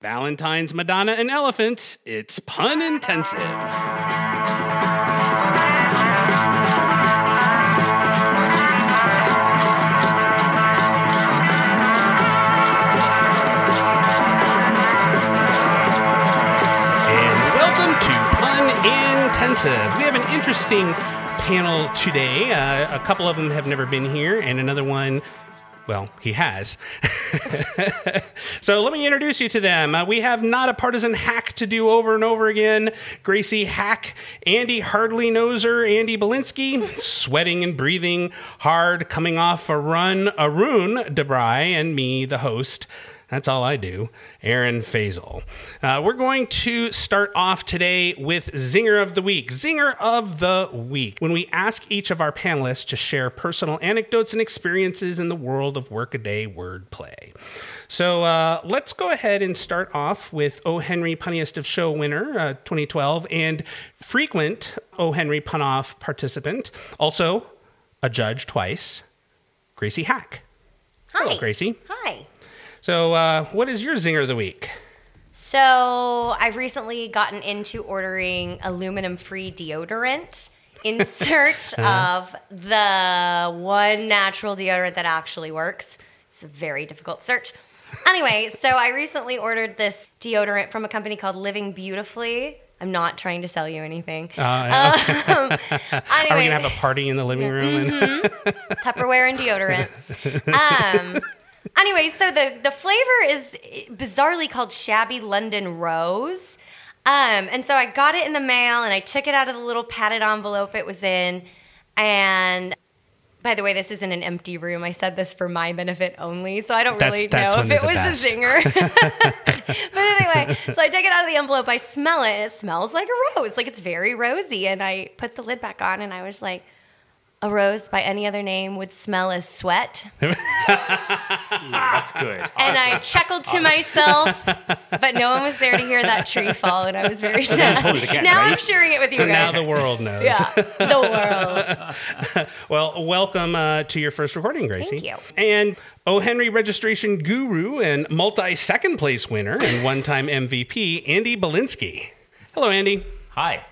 Valentine's, Madonna, and Elephant, it's pun intensive. And welcome to Pun Intensive. We have an interesting panel today. Uh, a couple of them have never been here, and another one well, he has. so let me introduce you to them. Uh, we have not a partisan hack to do over and over again. Gracie Haak, Andy Hardly Noser, Andy Balinsky, sweating and breathing hard, coming off a run, Arun Debray, and me, the host. That's all I do. Aaron Fasel. Uh, we're going to start off today with Zinger of the Week. Zinger of the Week. When we ask each of our panelists to share personal anecdotes and experiences in the world of workaday wordplay. So uh, let's go ahead and start off with O. Henry Punniest of Show winner, uh, 2012, and frequent O. Henry Punoff participant, also a judge twice, Gracie Haak. Hi. Hello, Gracie. So, uh, what is your zinger of the week? So, I've recently gotten into ordering aluminum free deodorant in search of the one natural deodorant that actually works. It's a very difficult search. Anyway, so I recently ordered this deodorant from a company called Living Beautifully. I'm not trying to sell you anything. Uh, Um, Are we anyway, gonna have a party in the living room? And Tupperware and deodorant. Um, anyway, so the the flavor is bizarrely called Shabby London Rose. Um, and so I got it in the mail and I took it out of the little padded envelope it was in. And by the way, this is in an empty room. I said this for my benefit only, so I don't That's- really that's know if it was best. a zinger. but anyway, so I take it out of the envelope, I smell it, and it smells like a rose. Like it's very rosy. And I put the lid back on and I was like, a rose by any other name would smell as sweat. That's good. And I chuckled to myself, but no one was there to hear that tree fall, and I was very sad. again, now right? I'm sharing it with you now guys. Now the world knows. yeah, the world. Well, welcome uh, to your first recording, Gracie. Thank you. And O. Henry registration guru and multi second place winner and one time MVP, Andy Balinsky. Hello, Andy. Hi.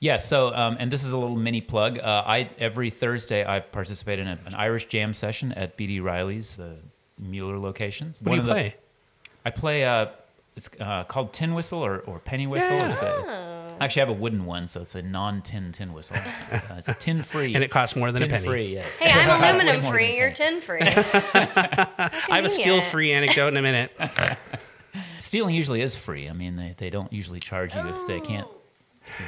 Yeah, so um, and this is a little mini plug. Uh, I every Thursday I participate in a, an Irish jam session at BD Riley's, the Mueller locations. What do you of the- play? I play. Uh, it's uh, called tin whistle or, or penny whistle. Yeah. It's a, I actually have a wooden one, so it's a non-tin tin whistle. Uh, it's a tin free. And it costs more than a penny. free. Yes. Hey, I'm aluminum free. than You're tin free. I have a steel free anecdote in a minute. Stealing usually is free. I mean, they, they don't usually charge you if they can't if you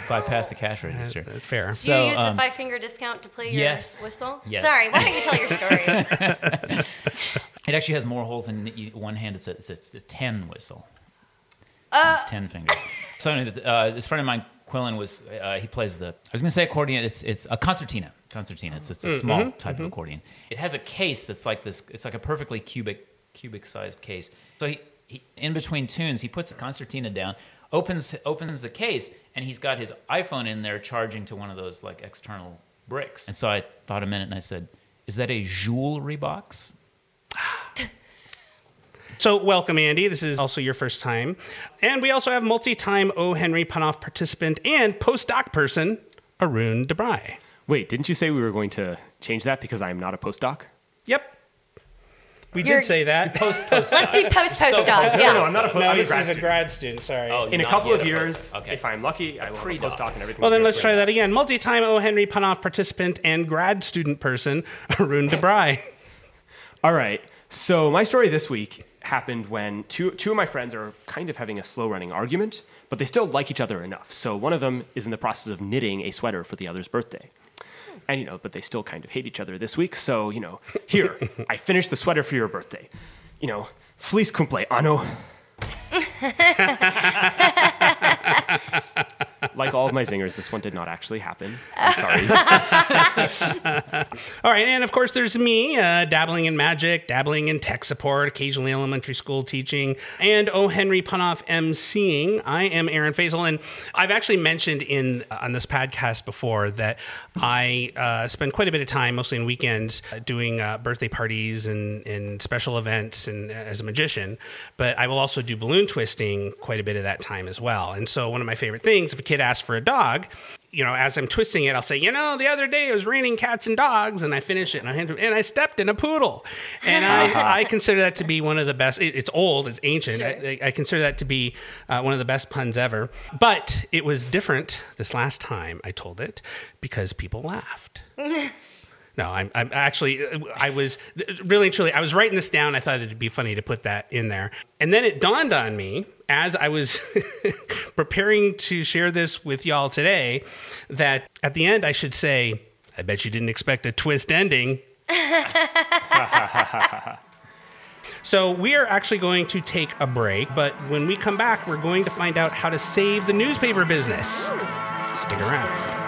bypass the cash register. Fair. Do you use um, the five finger discount to play your yes. whistle? Yes. Sorry, why don't you tell your story? It actually has more holes in y- one hand. It's a, it's a, it's a ten whistle. Uh, it's ten fingers. So anyway, uh, this friend of mine, Quillen, was uh, he plays the. I was going to say accordion. It's it's a concertina. Concertina. It's it's a small type of accordion. It has a case that's like this. It's like a perfectly cubic cubic sized case. So he, he in between tunes, he puts the concertina down, opens opens the case, and he's got his iPhone in there charging to one of those like external bricks. And so I thought a minute, and I said, "Is that a jewelry box?" So, welcome, Andy. This is also your first time. And we also have multi time O. Henry Punoff participant and postdoc person, Arun Debray. Wait, didn't you say we were going to change that because I am not a postdoc? Yep. We You're- did say that. Post post. let's be post postdoc. No, Yeah. no, I'm not a, post. No, I'm a grad is a student. grad student. Sorry. Oh, In a couple of years. Okay. if I'm lucky, I will have a Pre-doc. postdoc and everything. Well, then let's try that again. Multi time O. Henry Punoff participant and grad student person, Arun Debray. All right. So my story this week happened when two two of my friends are kind of having a slow running argument, but they still like each other enough. So one of them is in the process of knitting a sweater for the other's birthday. And you know, but they still kind of hate each other this week. So, you know, here, I finished the sweater for your birthday. You know, fleece cumple anno. like like all of my zingers, this one did not actually happen. I'm sorry. All right, and of course, there's me uh, dabbling in magic, dabbling in tech support, occasionally elementary school teaching, and O. Henry Punoff emceeing. I am Aaron Fasel, and I've actually mentioned in on this podcast before that I uh, spend quite a bit of time, mostly on weekends, uh, doing uh, birthday parties and, and special events, and uh, as a magician. But I will also do balloon twisting quite a bit of that time as well. And so, one of my favorite things, if a kid asks for a dog, you know, as I'm twisting it, I'll say, you know, the other day it was raining cats and dogs, and I finish it, and I and I stepped in a poodle, and I, I consider that to be one of the best. it- it's old, it's ancient. Sure. I, I consider that to be uh, one of the best puns ever. But it was different this last time I told it because people laughed. No, I'm, I'm actually, I was really and truly, I was writing this down. I thought it'd be funny to put that in there. And then it dawned on me as I was preparing to share this with y'all today that at the end I should say, I bet you didn't expect a twist ending. So we are actually going to take a break, but when we come back, we're going to find out how to save the newspaper business. Stick around.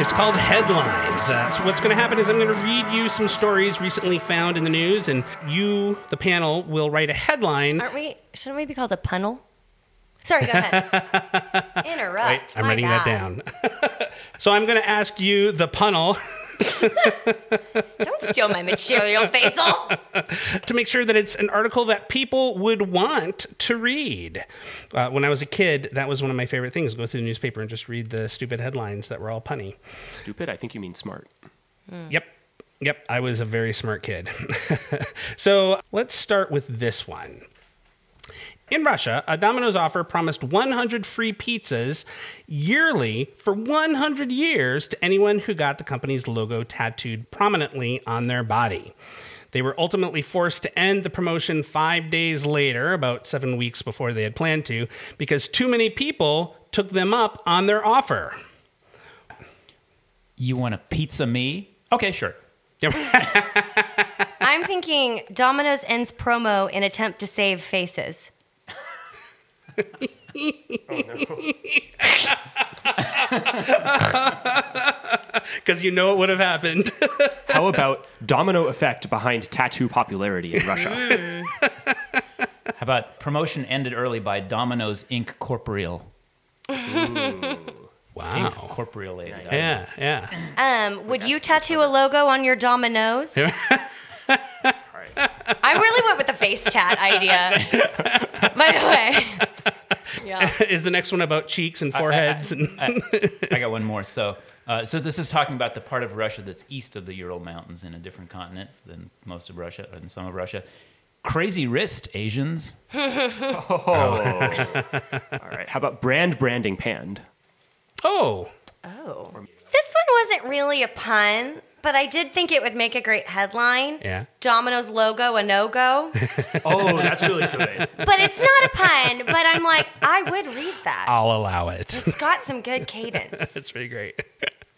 It's called Headlines. Uh, so, what's going to happen is I'm going to read you some stories recently found in the news, and you, the panel, will write a headline. Aren't we? Shouldn't we be called a punnel? Sorry, go ahead. Interrupt. Wait, I'm My writing that down. so, I'm going to ask you, the punnel, Don't steal my material, Fasel. to make sure that it's an article that people would want to read. Uh, when I was a kid, that was one of my favorite things go through the newspaper and just read the stupid headlines that were all punny. Stupid? I think you mean smart. Yep. Yep. I was a very smart kid. so let's start with this one. In Russia, a Domino's offer promised 100 free pizzas yearly for 100 years to anyone who got the company's logo tattooed prominently on their body. They were ultimately forced to end the promotion five days later, about seven weeks before they had planned to, because too many people took them up on their offer. You want a pizza me? Okay, sure. I'm thinking Domino's ends promo in attempt to save faces. Because you know it would have happened. How about domino effect behind tattoo popularity in Russia? How about promotion ended early by Domino's Inc. Corporeal? wow. Incorporeated. Yeah, yeah. Um, would you tattoo a logo on your Domino's? I really went with the face tat idea. By the way. Yeah. Is the next one about cheeks and foreheads? and I got one more. So, uh, so this is talking about the part of Russia that's east of the Ural Mountains in a different continent than most of Russia and some of Russia. Crazy wrist, Asians. oh. All right. How about brand branding panned? oh, Oh. This one wasn't really a pun, but I did think it would make a great headline. Yeah. Domino's logo a no go. Oh, that's really good. but it's not a pun, but I'm like, I would read that. I'll allow it. It's got some good cadence. That's pretty great.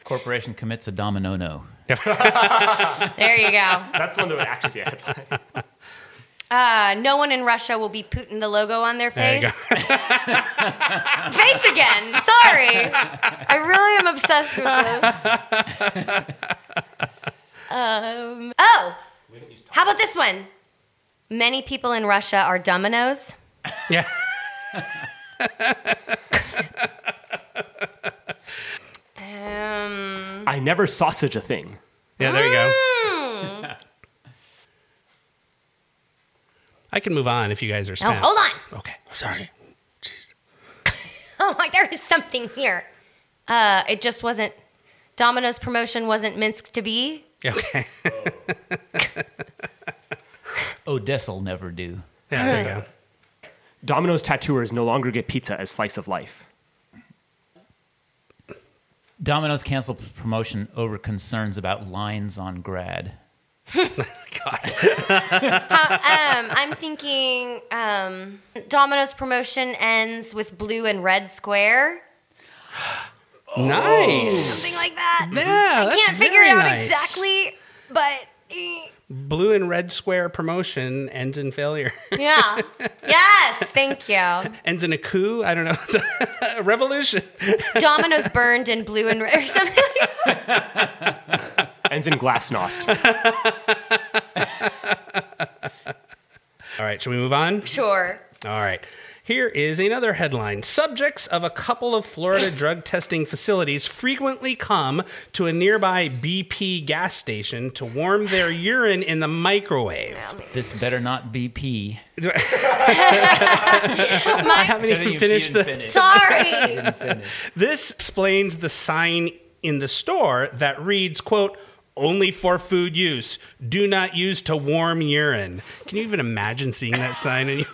Corporation commits a domino no. There you go. That's one that would actually be a headline. Uh, no one in Russia will be putting the logo on their face. face again. Sorry. I really am obsessed with this. um, oh, how about this one? Many people in Russia are dominoes. Yeah. Um, I never sausage a thing. Yeah, there you go. I can move on if you guys are oh, spent. hold on. Okay. Sorry. Jeez. Oh, like there is something here. Uh, it just wasn't. Domino's promotion wasn't Minsk to be. Okay. Odessa'll never do. Yeah, there you go. Domino's tattooers no longer get pizza as slice of life. Domino's canceled promotion over concerns about lines on grad. Um, I'm thinking um, Domino's promotion ends with blue and red square. Nice. Something like that. Yeah, I can't figure it out nice. exactly, but Blue and red square promotion ends in failure. yeah. yes, thank you. ends in a coup. I don't know. Revolution. Domino's burned in blue and red or something. Ends in glasnost. All right, shall we move on? Sure. All right. Here is another headline. Subjects of a couple of Florida drug testing facilities frequently come to a nearby BP gas station to warm their urine in the microwave. This better not be pee. I haven't even finished the. Sorry. This explains the sign in the store that reads, quote, only for food use. Do not use to warm urine. Can you even imagine seeing that sign? In your-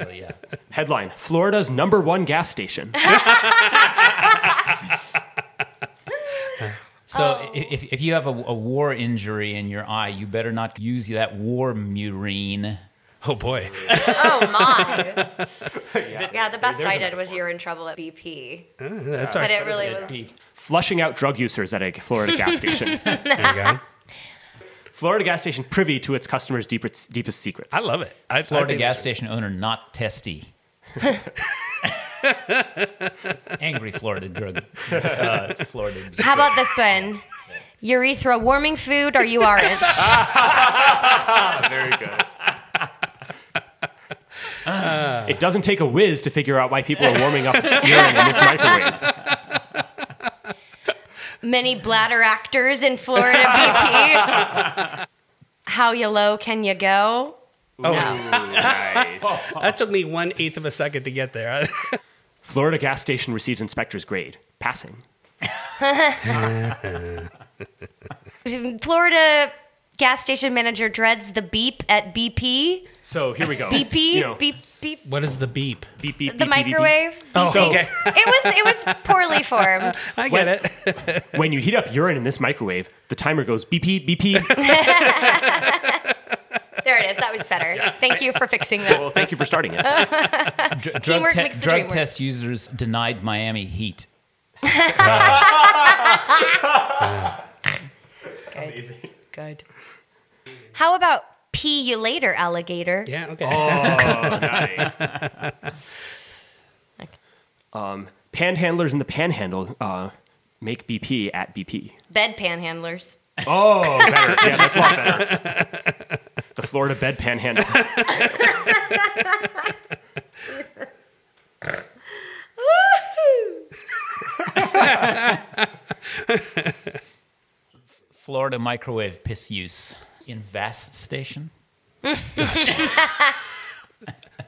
So, yeah. Headline Florida's number one gas station. So Oh. if, if you have a, a war injury in your eye, you better not use that war murine. Oh boy. Oh my. yeah, the best I did was you're in trouble at BP. That's all But it really was. Flushing out drug users at a Florida gas station. There you go. Florida gas station privy to its customers' deepest, deepest secrets. I love it. I, I Florida think gas that's- station owner not testy. Angry Florida drug. Uh, Florida. How about this one? Urethra warming food or you aren't? Very good. Ah. it doesn't take a whiz to figure out why people are warming up urine in this microwave. Many bladder actors in Florida BP. How you low can you go? Oh, Nice. that took me one eighth of a second to get there. Florida gas station receives inspector's grade. Passing. Florida gas station manager dreads the beep at BP. So here we go. BP? You know, beep beep. what is the beep? beep, beep, The beep, beep, beep, microwave. Oh, So- okay. It was it was poorly formed. I When- get it. When you heat up urine in this microwave, the timer goes BP, BP. There it is. That was better. Thank you for fixing that. well, thank you for starting it. Dr- drug Teamwork te- makes the drug dream work. test users denied Miami Heat. Good. How about pee you later, alligator? Yeah, okay. Oh, nice. um, panhandlers in the panhandle uh, make BP at BP. Bed panhandlers. Oh, better. Yeah, that's a lot better. The Florida bed panhandle. Florida microwave piss use in Vass Station.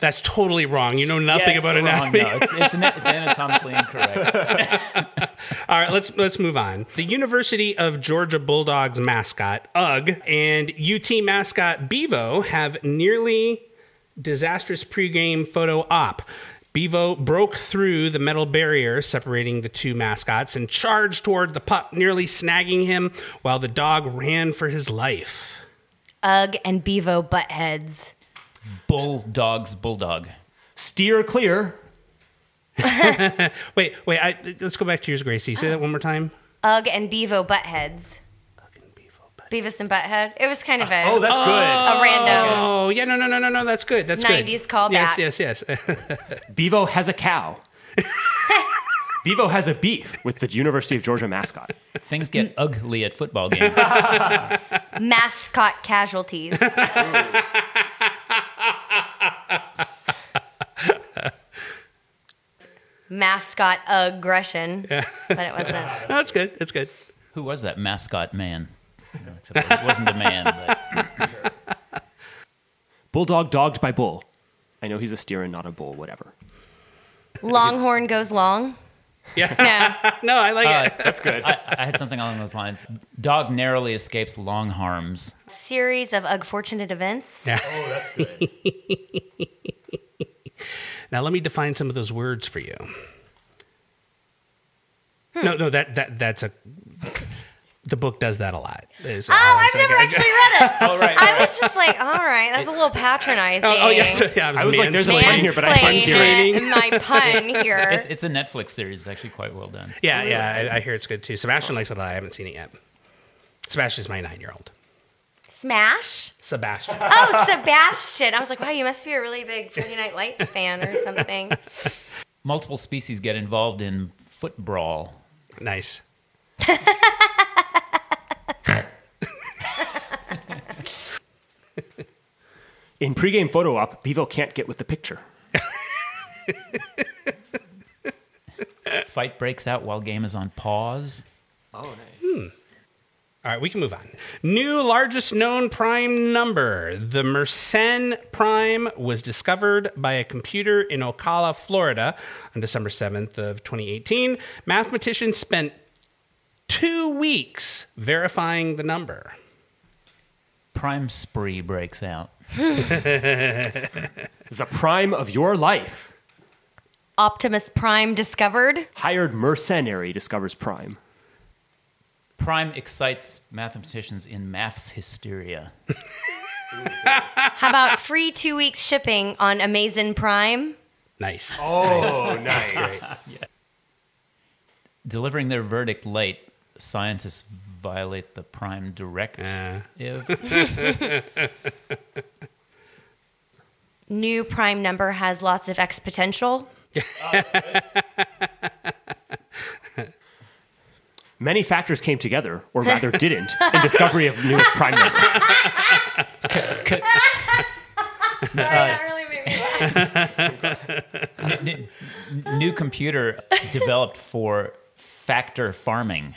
That's totally wrong. You know nothing Yeah, about wrong- anatomy. No, it's, it's, ana- it's anatomically incorrect. All right, let's let's move on. The University of Georgia Bulldogs mascot Uga and UT mascot Bevo have nearly disastrous pregame photo op. Bevo broke through the metal barrier separating the two mascots and charged toward the pup, nearly snagging him while the dog ran for his life. Uga and Bevo butt heads. Bulldog's bulldog. Steer clear. Wait, wait, I, let's go back to yours, Gracie. Say that one more time. Uga and Bevo butt heads. Beavis and Butthead. It was kind of a, Oh, that's good. a oh, random. Oh, yeah, no, no, no, no, no. That's good. That's good. 90s callback. Yes, yes, yes. Bevo has a cow. Bevo has a beef with the University of Georgia mascot. Things get mm. ugly at football games. Mascot casualties. Mascot aggression. But it wasn't. that's good. That's good. Who was that mascot man? You Except it wasn't a man. But Bulldog dogged by bull. I know he's a steer and not a bull, whatever. Longhorn goes long. Yeah. Yeah. no, I like Uh, it. That's good. I, I had something along those lines. Dog narrowly escapes long harms. Series of unfortunate events. Yeah. Oh, that's good. Now let me define some of those words for you. Hmm. No, no, that that that's a the book does that a lot. Is, Oh, uh, I've so never I- I- actually read it. Oh right. I was just like, all right, that's a little patronizing. Oh, oh, yeah, so, yeah. I was, I was like, there's a mansplaining. pun here, but I couldn't hear my pun here. It's, it's a Netflix series. It's actually quite well done. Yeah, yeah. I, I hear it's good too. Sebastian likes it a lot. I haven't seen it yet. Sebastian's my nine-year-old. Smash. Sebastian. Oh, Sebastian. I was like, wow, you must be a really big Friday Night Lights fan or something. Multiple species get involved in foot brawl. nice. In pregame photo op, Bevo can't get with the picture. Fight breaks out while game is on pause. Oh, nice. Hmm. All right, we can move on. New largest known prime number. The Mersenne prime was discovered by a computer in Ocala, Florida on December 7th of 2018. Mathematicians spent 2 weeks verifying the number. Prime spree breaks out. The prime of your life. Optimus Prime discovered. Hired mercenary discovers prime. Prime excites mathematicians in maths hysteria. How about free two weeks shipping on Amazon Prime? Nice. Oh, nice. Delivering their verdict late, scientists violate the prime directive. New prime number has lots of exponential. Many factors came together, or rather didn't, in discovery of newest prime number. Uh, that really made me laugh. N- n- new computer developed for factor farming.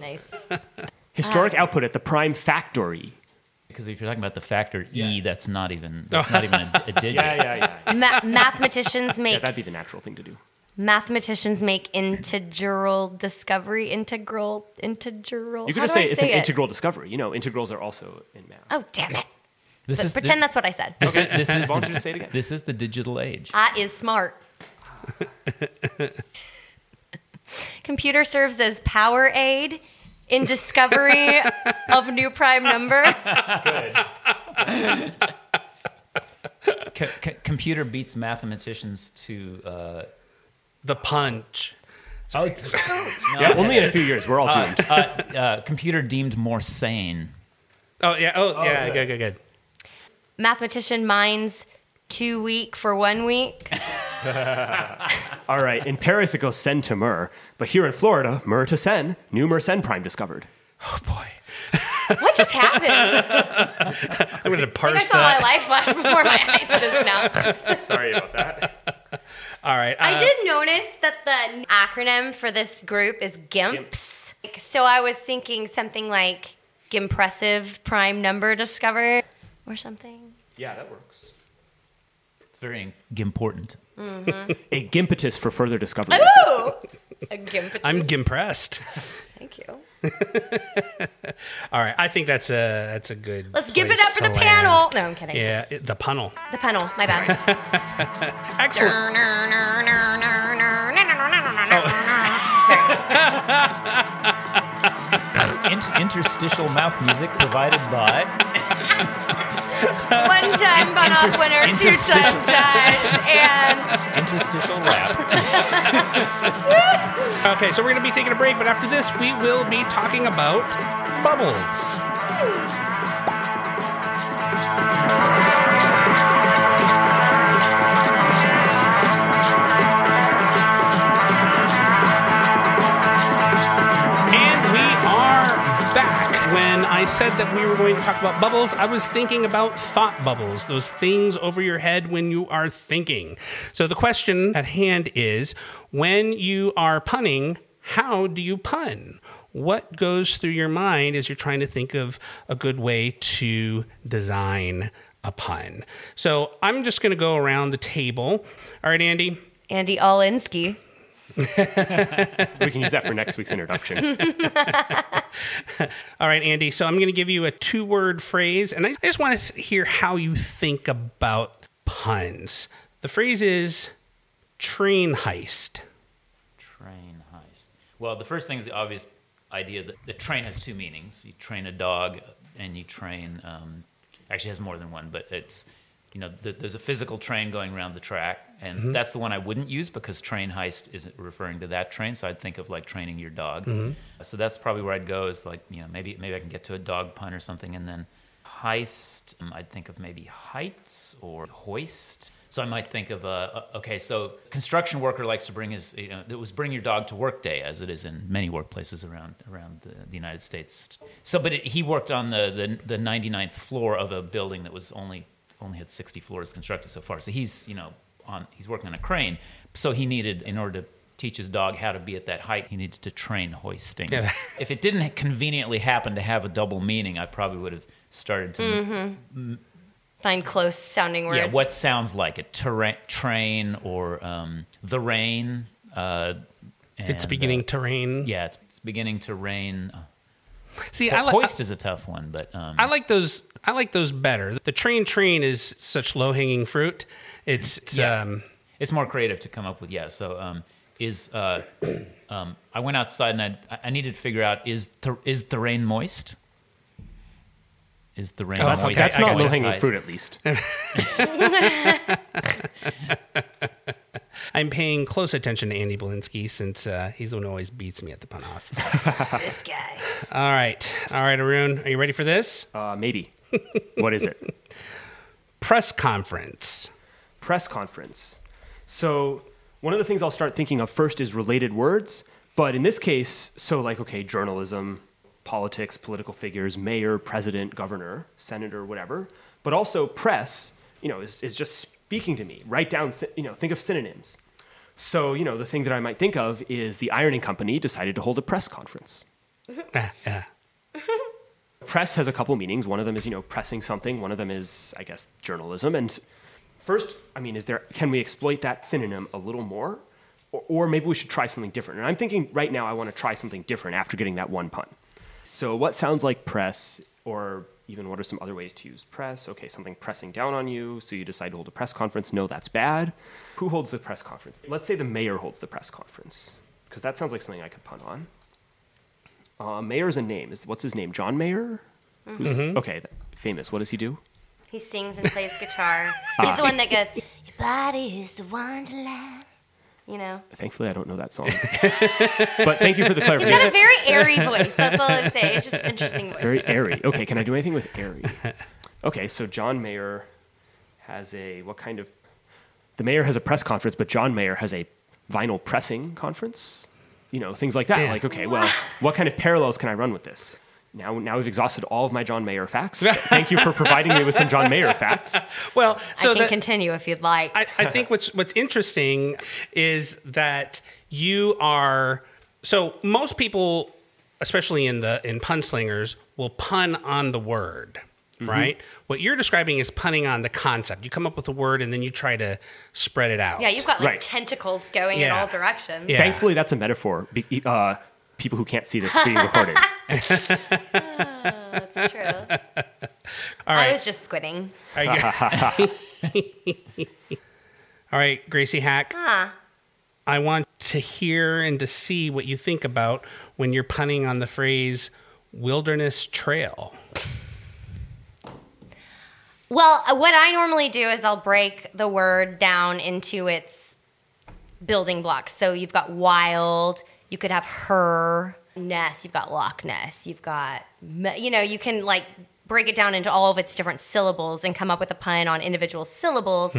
Nice. Historic um, output at the prime factory. Because if you're talking about the factor e, that's not even that's not even a, a digit. Yeah, yeah, yeah. Ma- mathematicians Yeah, make that'd be the natural thing to do. mathematicians make integral discovery. Integral. Integral. You could How just do say it's say an it? integral discovery. You know, integrals are also in math. Oh damn it! This But is pretend the, that's what I said. this, is, this is Why you just say it again? this is the digital age. That is smart. Computer serves as power aid in discovery of new prime number. C- c- computer beats mathematicians to. Uh, The punch. oh, Yeah, only in a few years. We're all doomed. uh, uh, computer deemed more sane. Oh, yeah. Oh, yeah. Good, good, good. Mathematician minds too weak for one week. All right, in Paris it goes Seine to mer, but here in Florida, mer to Seine, new Mersenne prime discovered. Oh, boy. What just happened? I'm going to I parse saw my life flash before my eyes just now. Sorry about that. All right. I uh, did notice that the acronym for this group is GIMPS. So I was thinking something like Gimpressive Prime Number Discovered or something. Yeah, that works. It's very important. A gimpetus for further discoveries. Ooh! A Gimpetus. I'm impressed. Thank you. All right. I think that's a that's a good. Let's give it up for the land. panel. No, I'm kidding. Yeah, it- the panel. The panel. My bad. Excellent. In- interstitial mouth music provided by. One time Punoff Interst- winner, two time judge, and Interstitial rap. Okay, so we're going to be taking a break, but after this, we will be talking about bubbles. I said that we were going to talk about bubbles, I was thinking about thought bubbles, those things over your head when you are thinking. So the question at hand is when you are punning, how do you pun? What goes through your mind as you're trying to think of a good way to design a pun? So I'm just going to go around the table. All right, Andy. Andy Olinsky. We can use that for next week's introduction. All right, Andy. So I'm going to give you a two word phrase, and I I just want to hear how you think about puns. The phrase is train heist. Train heist. Well, the first thing is the obvious idea that the train has two meanings. You train a dog, and you train. Um, actually, has more than one, but it's you know th- there's a physical train going around the track, and that's the one I wouldn't use because train heist isn't referring to that train. So I'd think of like training your dog. So that's probably where I'd go. Is like you know maybe maybe I can get to a dog pun or something, and then heist. um, I'd think of maybe heights or hoist. So I might think of uh, okay, so construction worker likes to bring his you know it was bring your dog to work day as it is in many workplaces around around the, the United States. So but it, he worked on the, the the 99th floor of a building that was only only had 60 floors constructed so far. So he's you know on he's working on a crane. So he needed in order to teach his dog how to be at that height, he needed to train hoisting. Yeah. if it didn't conveniently happen to have a double meaning, I probably would have started to Find close sounding words. yeah, what sounds like it? Terra- train or um, the rain. Uh, it's beginning uh, to rain. yeah, it's, it's beginning to rain. Uh, See, I, ho- li- hoist is a tough one, but um, I like those. I like those better. The train train is such low hanging fruit. It's, it's Yeah. um, it's more creative to come up with. Yeah, so um, is uh, um, I went outside and I, I needed to figure out is the is the rain moist? Is the rain Oh, That's, moist? that's I not got you. low hanging fruit, at least. I'm paying close attention to Andy Balinsky since uh, he's the one who always beats me at the pun off. This guy. All right, all right, Arun, are you ready for this Uh, maybe. what is it? press conference? press conference. So one of the things I'll start thinking of first is related words, but in this case, so like okay, journalism, politics, political figures, mayor, president, governor, senator, whatever, but also press, you know, is, is just speaking to me. Write down, you know, think of synonyms. So, you know, the thing that I might think of is the ironing company decided to hold a press conference. Press has a couple meanings. One of them is, you know, pressing something. One of them is, I guess, journalism. And first, I mean, is there can we exploit that synonym a little more, or, or maybe we should try something different? And I'm thinking right now, I want to try something different after getting that one pun. So, what sounds like press, or even what are some other ways to use press? Okay, something pressing down on you, so you decide to hold a press conference. No, that's bad. Who holds the press conference? Let's say the mayor holds the press conference, because that sounds like something I could pun on. Uh, Mayor's a name. Is what's his name? John Mayer. Mm-hmm. Who's mm-hmm. okay? th- Famous. What does he do? He sings and plays guitar. Ah. He's the one that goes, Your body is the wonderland. You know? Thankfully, I don't know that song. but thank you for the He's got a very airy voice. That's all I say. It's just interesting voice. Very airy. Okay, can I do anything with airy? Okay, so John Mayer has a what kind of? The mayor has a press conference, but John Mayer has a vinyl pressing conference. You know, things like that. Yeah. Like, okay, well, what kind of parallels can I run with this? Now, now we've exhausted all of my John Mayer facts. Thank you for providing me with some John Mayer facts. Well, so I can that- continue if you'd like. I, I think what's what's interesting is that you are so most people, especially in the in pun slingers, will pun on the word. Mm-hmm. Right. What you're describing is punning on the concept. You come up with a word and then you try to spread it out. yeah, you've got like Right. tentacles going in all directions. Yeah. Thankfully, that's a metaphor. Uh, people who can't see this being recorded. That's true. All I was just squidding. All right, Gracie Haak. Huh. I want to hear and to see what you think about when you're punning on the phrase wilderness trail. Well, uh, what I normally do is I'll break the word down into its building blocks. So you've got wild, you could have her, ness, you've got Loch Ness, you've got, you know, you can like break it down into all of its different syllables and come up with a pun on individual syllables.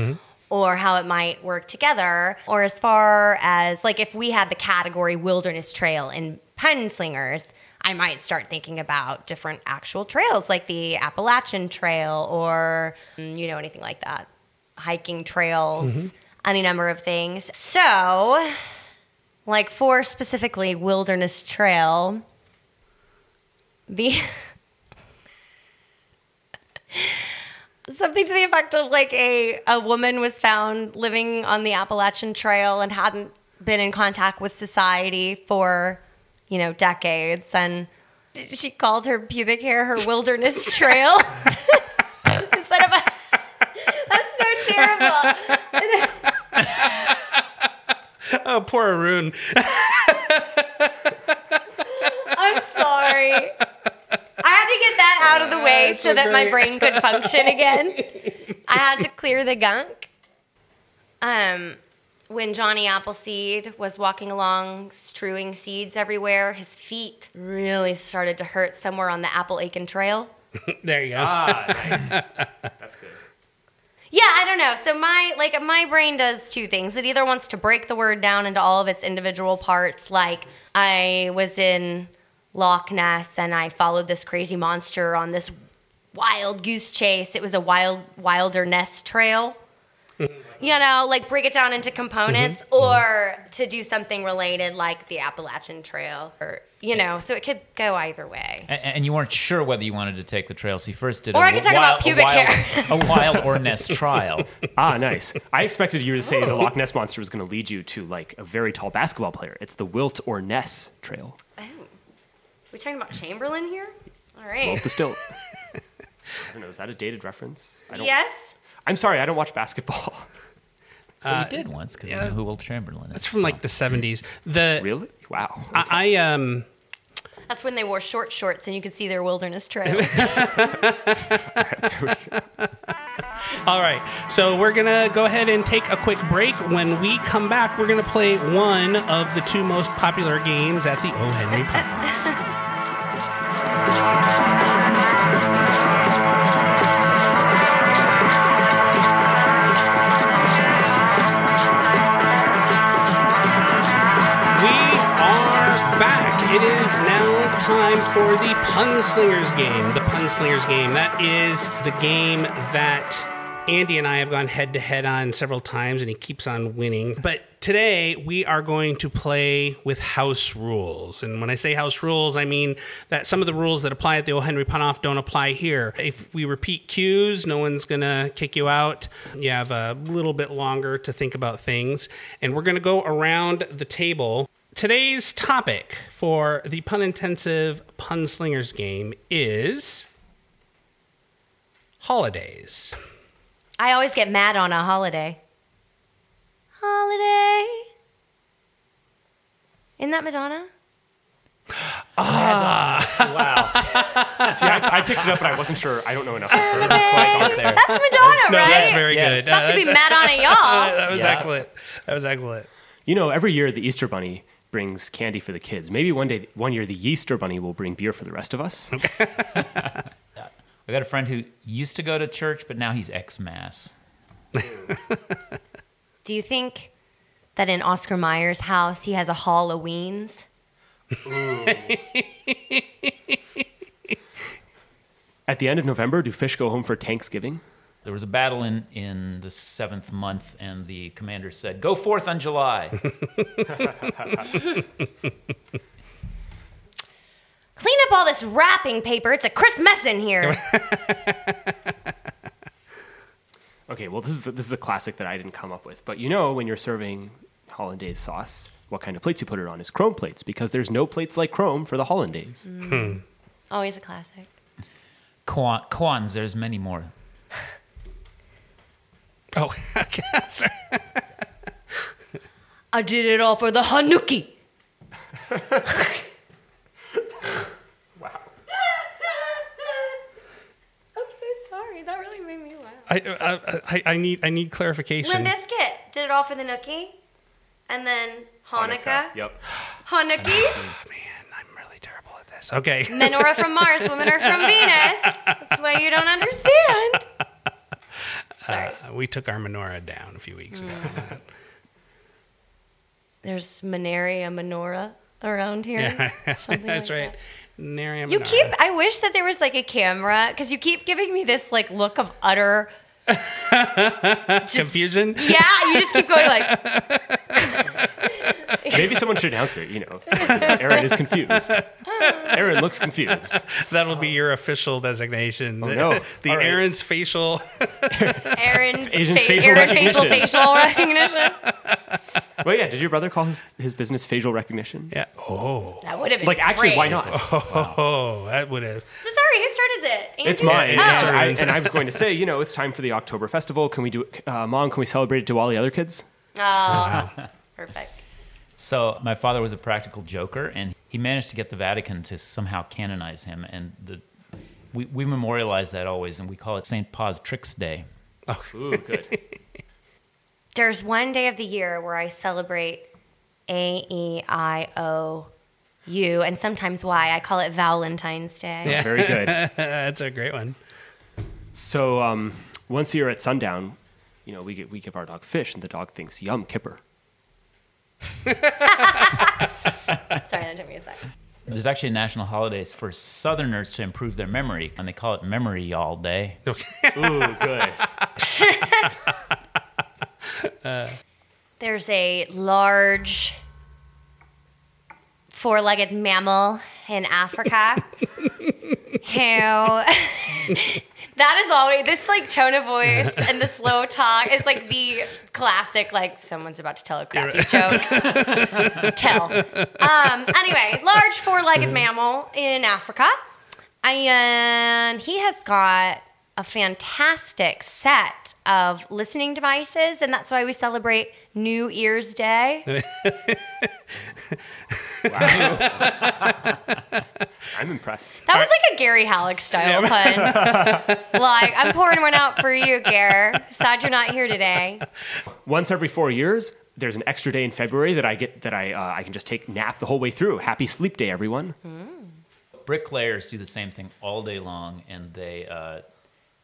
Or how it might work together, or as far as like if we had the category wilderness trail in pun slingers, I might start thinking about different actual trails like the Appalachian Trail or, mm, you know, anything like that. Hiking trails, any number of things. So, like for specifically Wilderness Trail, the. Something to the effect of like a, a woman was found living on the Appalachian Trail and hadn't been in contact with society for you know, decades. And she called her pubic hair her wilderness trail instead of a. That's so terrible. Oh, poor Arun. I'm sorry. I had to get that out of the way That's so so that my brain could function again. I had to clear the gunk. Um, when Johnny Appleseed was walking along, strewing seeds everywhere, his feet really started to hurt somewhere on the Apple Aiken Trail. There you go. Ah, nice. That's good. Yeah, I don't know. So my like my brain does two things. It either wants to break the word down into all of its individual parts, like I was in Loch Ness and I followed this crazy monster on this wild goose chase. It was a wild wilder nest trail. Mm-hmm. You know, like break it down into components or to do something related like the Appalachian Trail or you know, so it could go either way. And, and you weren't sure whether you wanted to take the trail, so you first did Or a I could talk about pubic a wild, hair. a wild or nest trial. Ah, nice. I expected you to say the Loch Ness monster was going to lead you to like a very tall basketball player. It's the Wilt or Ness Trail. Oh. We talking about Chamberlain here? All right. Wilt the stilt. I don't know. Is that a dated reference? I don't, yes. I'm sorry. I don't watch basketball. Well, you did once because yeah. you know who Wilt Chamberlain is. That's from like the 70s. The really? Wow. I, I um That's when they wore short shorts and you could see their wilderness trail. All right. So we're going to go ahead and take a quick break. When we come back, we're going to play one of the two most popular games at the O. Henry Pub. It is now time for the Punslingers game. The Punslingers game. That is the game that Andy and I have gone head to head on several times, and he keeps on winning. But today we are going to play with house rules. And when I say house rules, I mean that some of the rules that apply at the O. Henry Punoff don't apply here. If we repeat cues, no one's going to kick you out. You have a little bit longer to think about things. And we're going to go around the table. Today's topic for the pun intensive pun slingers game is holidays. I always get mad on a holiday. Holiday. Isn't that Madonna? Ah, wow. See, I, I picked it up, but I wasn't sure. I don't know enough. Holiday. there. That's Madonna, No, right? that's very Yes. good. Not to be Uh, mad on it, y'all. that was Yeah. excellent. That was excellent. You know, every year the Easter Bunny brings candy for the kids. Maybe one day, one year, the Easter Bunny will bring beer for the rest of us. I got a friend who used to go to church, but now he's ex mass. Do you think that in Oscar Mayer's house he has a Halloweens? At the end of November, do fish go home for Thanksgiving? There was a battle in, in the seventh month, and the commander said, Go forth on July. Clean up all this wrapping paper. It's a Christmas in here. Okay, well, this is the, this is a classic that I didn't come up with. But you know, when you're serving hollandaise sauce, what kind of plates you put it on is chrome plates because there's no plates like chrome for the hollandaise. Hmm. Always a classic. Kwan, Kwans, there's many more. Oh. Sorry. I did it all for the Hanukkah. Wow. I'm so sorry. That really made me laugh. I, I, I, I need I need clarification. Limp Bizkit did it all for the Nookie. And then Hanukkah. Yep. Hanukkah. Man, I'm really terrible at this. Okay. Men are from Mars, women are from Venus. That's why you don't understand. Sorry. Uh, we took our menorah down a few weeks ago. Mm. There's Menaria menorah around here. Yeah, that's like right. Nary a You menorah. keep. I wish that there was like a camera because you keep giving me this like look of utter. just, confusion. yeah, you just keep going like. Maybe someone should announce it. You know, Aaron is confused. Aaron looks confused. That'll be your official designation. Oh, The- no. The All right. Aaron's facial. Aaron's Asian's fa- facial Aaron facial recognition. facial recognition. Well, yeah. Did your brother call his, his business facial recognition? Yeah. Oh. That would have been Like, actually, why not? Oh, that would have. So sorry, whose turn is it? It's Andy's? mine. it's and, I, and I was going to say, you know, it's time for the October festival. Can we do it? Uh, Mom, can we celebrate it to all the other kids? Oh, perfect. So my father was a practical joker, and he managed to get the Vatican to somehow canonize him. And the, we, we memorialize that always, and we call it St. Paul's Tricks Day. Ooh, good. There's one day of the year where I celebrate A E I O U and sometimes Y. I call it Valentine's Day. Yeah. Very good. That's a great one. So um, once a year at sundown, you know, we, get, we give our dog fish, and the dog thinks, yum, kipper. Sorry, that took me a second. There's actually a national holiday for Southerners to improve their memory, and they call it Memory Y'all Day. Ooh, good. There's a large four legged mammal in Africa who. That is always this like tone of voice and the slow talk is like the classic like someone's about to tell a crappy joke. Tell. Um anyway large four-legged mammal in africa and he has got a fantastic set of listening devices and that's why we celebrate new ears day I'm impressed. That was like a Gary Halleck style pun. like, I'm pouring one out for you, Gare. Sad you're not here today. Once every four years, there's an extra day in February that I get that I uh, I can just take nap the whole way through. Happy sleep day, everyone. bricklayers do the same thing all day long, and they uh,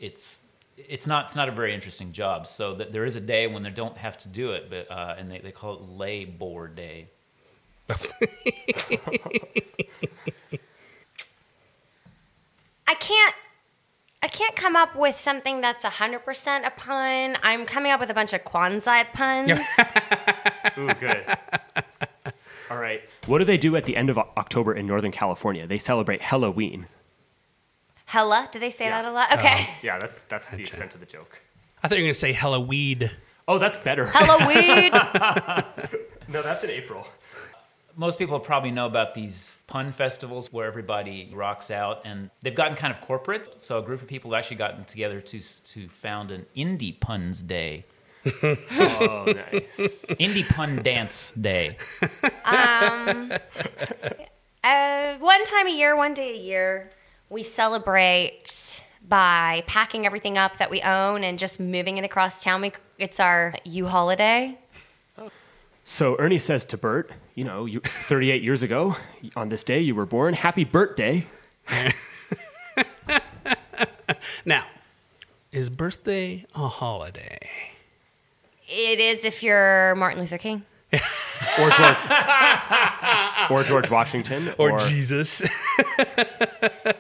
it's it's not it's not a very interesting job. So that there is a day when they don't have to do it, but uh, and they, they call it lay board day. I can't. I can't come up with something that's 100% a pun. I'm coming up with a bunch of Kwanzaa puns. Ooh, good. All right. What do they do at the end of October in Northern California? They celebrate Halloween. Hella? Do they say Yeah. that a lot? Okay. Yeah, that's that's the extent of the joke. I thought you were going to say hella weed. Oh, that's better. Halloween. no, that's in April. Most people probably know about these pun festivals where everybody rocks out, and they've gotten kind of corporate. So a group of people have actually gotten together to to found an indie puns day, Oh, nice. indie pun dance day. Um, uh, one time a year, one day a year, we celebrate by packing everything up that we own and just moving it across town. We, it's our U holiday. So Ernie says to Bert, you know, you, 38 years ago on this day you were born. Happy Bert Day. Now, is birthday a holiday? It is if you're Martin Luther King. Or George, or George Washington. Or, Jesus?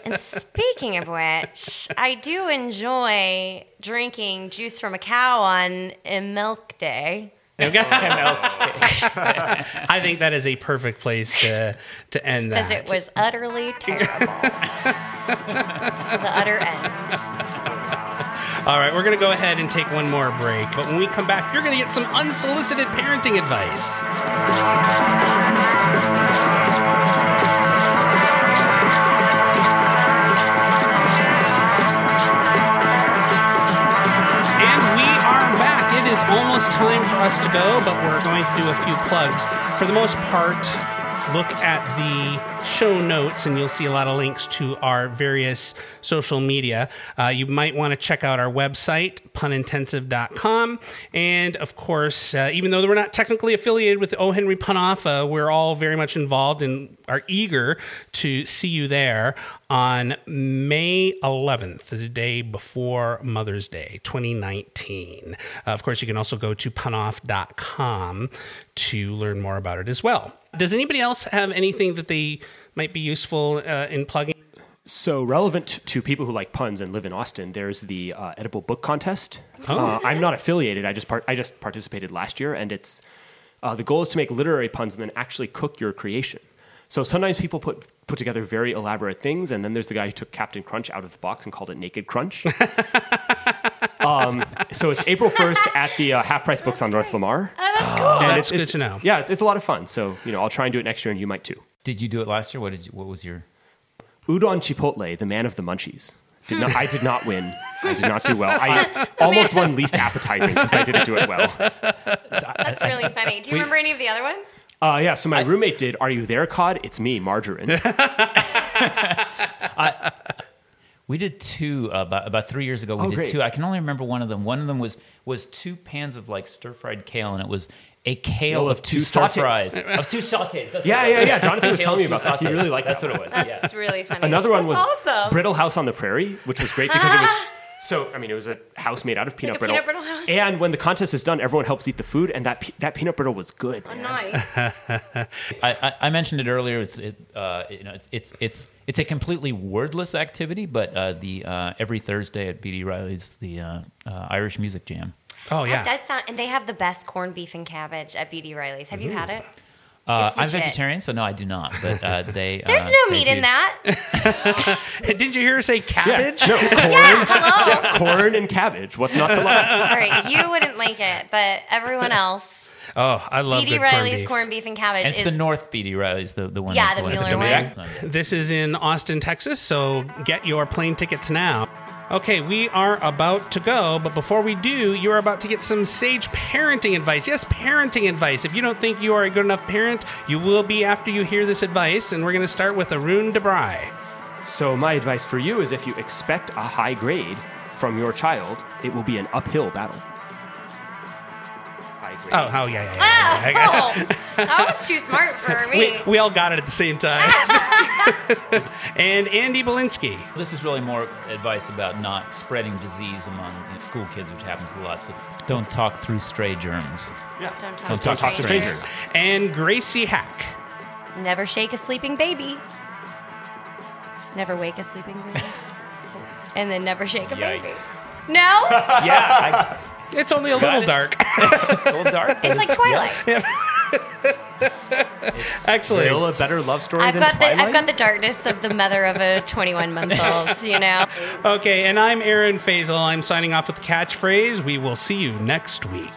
And speaking of which, I do enjoy drinking juice from a cow on a milk day. I think that is a perfect place to to end that. Because it was utterly terrible. the utter end. All right, we're going to go ahead and take one more break. But when we come back, you're going to get some unsolicited parenting advice. And we are back. It is almost time for us to go, but we're going to do a few plugs. For the most part, look at the show notes and you'll see a lot of links to our various social media. Uh, you might want to check out our website, punintensive.com. And of course, uh, even though we're not technically affiliated with O. Henry Punoff, uh, we're all very much involved and are eager to see you there on May 11th, the day before Mother's Day, 2019. Uh, of course, you can also go to punoff.com to learn more about it as well. Does anybody else have anything that they might be useful uh, in plugging? So relevant to people who like puns and live in Austin, there's the uh, edible book contest. Uh, I'm not affiliated. I just part, I just participated last year, and it's uh, the goal is to make literary puns and then actually cook your creation. So sometimes people put put together very elaborate things, and then there's the guy who took Captain Crunch out of the box and called it Naked Crunch. um, so it's April 1st at the uh, Half Price Books on North Lamar. Oh, that's cool. And that's good to know. Yeah, it's, it's a lot of fun. So you know, I'll try and do it next year, and you might too. Did you do it last year? What did you, what was your Udon Chipotle, the man of the munchies. Did not, I did not win. I did not do well. I almost won least appetizing because I didn't do it well. That's really funny. Do you remember any of the other ones? Uh, yeah, so my roommate did Are You There, Cod? It's me, Margarine. We did two uh, about about three years ago. We Oh, did great. two. I can only remember one of them. One of them was was two pans of like stir fried kale, and it was a kale Kale of, of two two stir sautés. fries of two sautés. That's Yeah, yeah, yeah. Jonathan was telling me about that. He sautés. really liked That's that what it was. That's yeah. really funny. Another one was awesome. Brittle House on the Prairie, which was great because it was. So, I mean, it was a house made out of peanut a brittle. peanut brittle house? And when the contest is done, everyone helps eat the food, and that pe- that peanut brittle was good. man. Nice. I, I, I mentioned it earlier. It's it, uh, you know it's, it's it's it's a completely wordless activity, but uh, the uh, every Thursday at BD Riley's the uh, uh, Irish Music Jam. Oh That yeah. does sound, and they have the best corned beef and cabbage at BD Riley's. Have you had it? Uh, I'm vegetarian, so no, I do not. But uh, they There's uh, no they meat do- in that. Did you hear her say Yeah, cabbage? no, corn, Yeah, hello. yeah, corn and cabbage. What's not to like? All right, you wouldn't like it, but everyone else. Oh, I love BD good corned Riley's beef. corned beef and cabbage And it's is the North BD Riley's, the the one. Yeah, the with Mueller direct one. This is in Austin, Texas, so get your plane tickets now. Okay, we are about to go, but before we do, you are about to get some sage parenting advice. Yes, parenting advice. If you don't think you are a good enough parent, you will be after you hear this advice, and we're going to start with Arun DeBry. So, my advice for you is if you expect a high grade from your child, it will be an uphill battle. High grade. Oh, oh yeah, yeah, yeah. yeah, yeah. Oh, that was too smart for me. We, we all got it at the same time. and Andy Balinsky. This is really more advice about not spreading disease among you know, school kids, which happens a lot. So don't talk through stray germs. Yeah. Don't talk, Don't to, talk to strangers. strangers. And Gracie Haak. Never shake a sleeping baby. Never wake a sleeping baby. and then never shake a baby. No? Yeah, It's only a Got little it. dark. It's a little dark. but It's like Twilight. it's- Excellent. Still a better love story I've than got the Twilight? I've got the darkness of the mother of a 21 month old. You know. Okay, and I'm Aaron Fasel. I'm signing off with the catchphrase. We will see you next week.